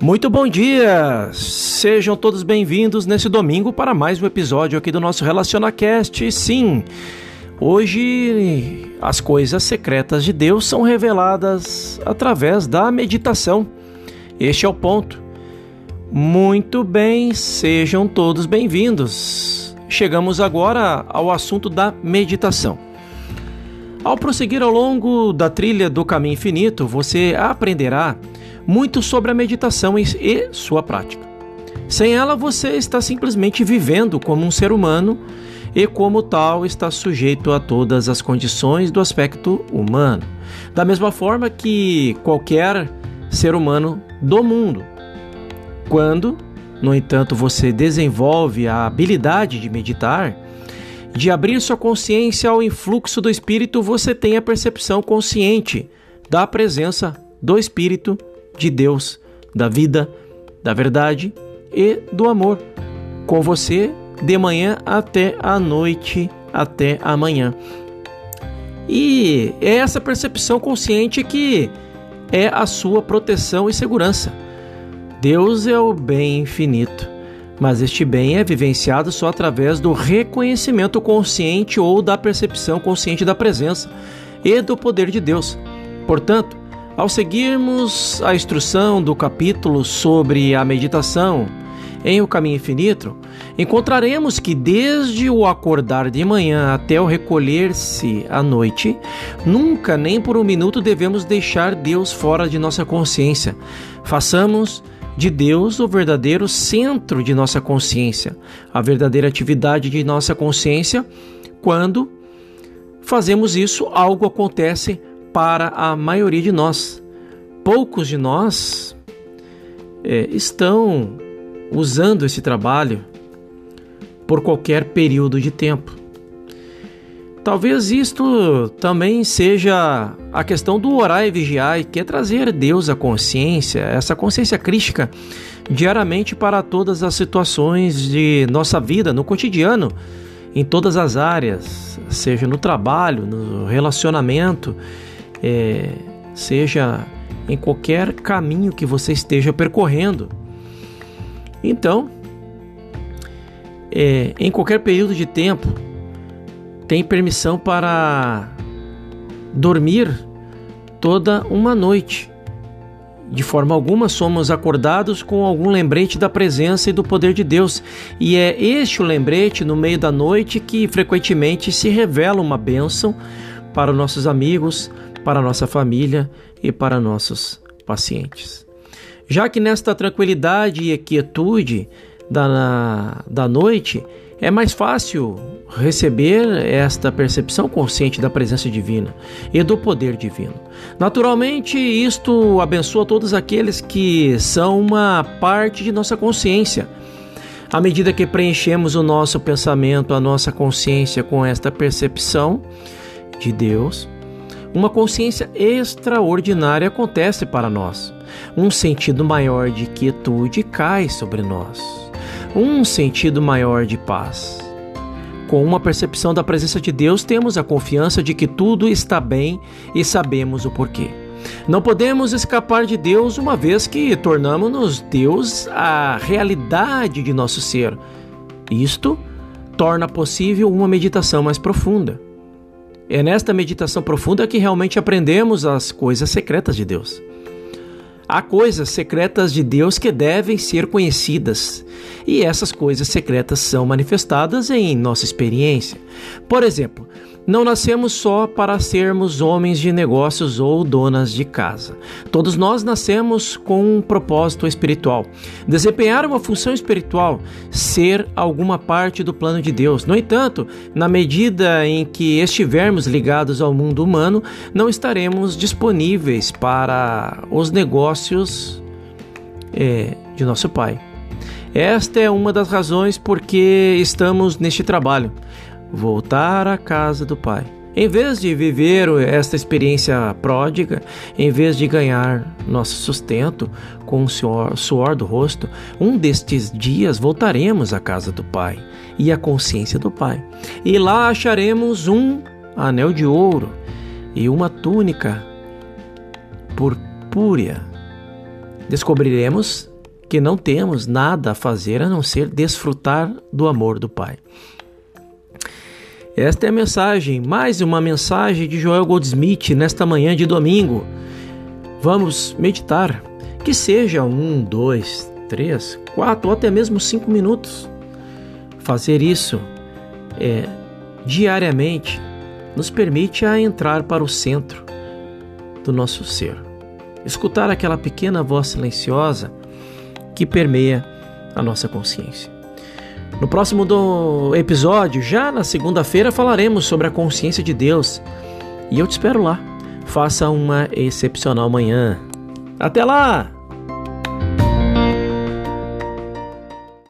Muito bom dia! Sejam todos bem-vindos nesse domingo para mais um episódio aqui do nosso RelacionaCast. Sim, hoje as coisas secretas de Deus são reveladas através da meditação. Este é o ponto. Muito bem, sejam todos bem-vindos. Chegamos agora ao assunto da meditação. Ao prosseguir ao longo da trilha do caminho infinito, você aprenderá muito sobre a meditação e sua prática. Sem ela, você está simplesmente vivendo como um ser humano e, como tal, está sujeito a todas as condições do aspecto humano. Da mesma forma que qualquer ser humano do mundo. Quando, no entanto, você desenvolve a habilidade de meditar, de abrir sua consciência ao influxo do Espírito, você tem a percepção consciente da presença do Espírito de Deus, da vida, da verdade e do amor com você de manhã até a noite, até amanhã. E é essa percepção consciente que é a sua proteção e segurança. Deus é o bem infinito, mas este bem é vivenciado só através do reconhecimento consciente ou da percepção consciente da presença e do poder de Deus. Portanto, ao seguirmos a instrução do capítulo sobre a meditação em O Caminho Infinito, encontraremos que desde o acordar de manhã até o recolher-se à noite, nunca nem por um minuto devemos deixar Deus fora de nossa consciência. Façamos de Deus o verdadeiro centro de nossa consciência, a verdadeira atividade de nossa consciência. Quando fazemos isso, algo acontece para a maioria de nós. Poucos de nós é, estão usando esse trabalho por qualquer período de tempo. Talvez isto também seja a questão do orar e vigiar, que é trazer Deus à consciência, essa consciência crítica, diariamente para todas as situações de nossa vida, no cotidiano, em todas as áreas, seja no trabalho, no relacionamento, é, seja em qualquer caminho que você esteja percorrendo. Então, é, em qualquer período de tempo, tem permissão para dormir toda uma noite. De forma alguma somos acordados com algum lembrete da presença e do poder de Deus, e é este o lembrete no meio da noite que frequentemente se revela uma bênção para nossos amigos, para nossa família e para nossos pacientes. Já que nesta tranquilidade e quietude da, da noite é mais fácil receber esta percepção consciente da presença divina e do poder divino. Naturalmente, isto abençoa todos aqueles que são uma parte de nossa consciência. À medida que preenchemos o nosso pensamento, a nossa consciência com esta percepção de Deus, uma consciência extraordinária acontece para nós. Um sentido maior de quietude cai sobre nós. Um sentido maior de paz. Com uma percepção da presença de Deus, temos a confiança de que tudo está bem e sabemos o porquê. Não podemos escapar de Deus uma vez que tornamos-nos Deus a realidade de nosso ser. Isto torna possível uma meditação mais profunda. É nesta meditação profunda que realmente aprendemos as coisas secretas de Deus. Há coisas secretas de Deus que devem ser conhecidas, e essas coisas secretas são manifestadas em nossa experiência. Por exemplo, não nascemos só para sermos homens de negócios ou donas de casa. Todos nós nascemos com um propósito espiritual, desempenhar uma função espiritual, ser alguma parte do plano de Deus. No entanto, na medida em que estivermos ligados ao mundo humano, não estaremos disponíveis para os negócios é, de nosso Pai. Esta é uma das razões por que estamos neste trabalho voltar à casa do Pai. Em vez de viver esta experiência pródiga, em vez de ganhar nosso sustento com o suor, suor do rosto, um destes dias voltaremos à casa do Pai e à consciência do Pai. E lá acharemos um anel de ouro e uma túnica purpúrea descobriremos que não temos nada a fazer a não ser desfrutar do amor do Pai. Esta é a mensagem, mais uma mensagem de Joel Goldsmith nesta manhã de domingo. Vamos meditar, que seja um, dois, três, quatro ou até mesmo cinco minutos. Fazer isso é, diariamente nos permite a entrar para o centro do nosso ser. Escutar aquela pequena voz silenciosa que permeia a nossa consciência. No próximo do episódio, já na segunda-feira, falaremos sobre a consciência de Deus. E eu te espero lá. Faça uma excepcional manhã. Até lá!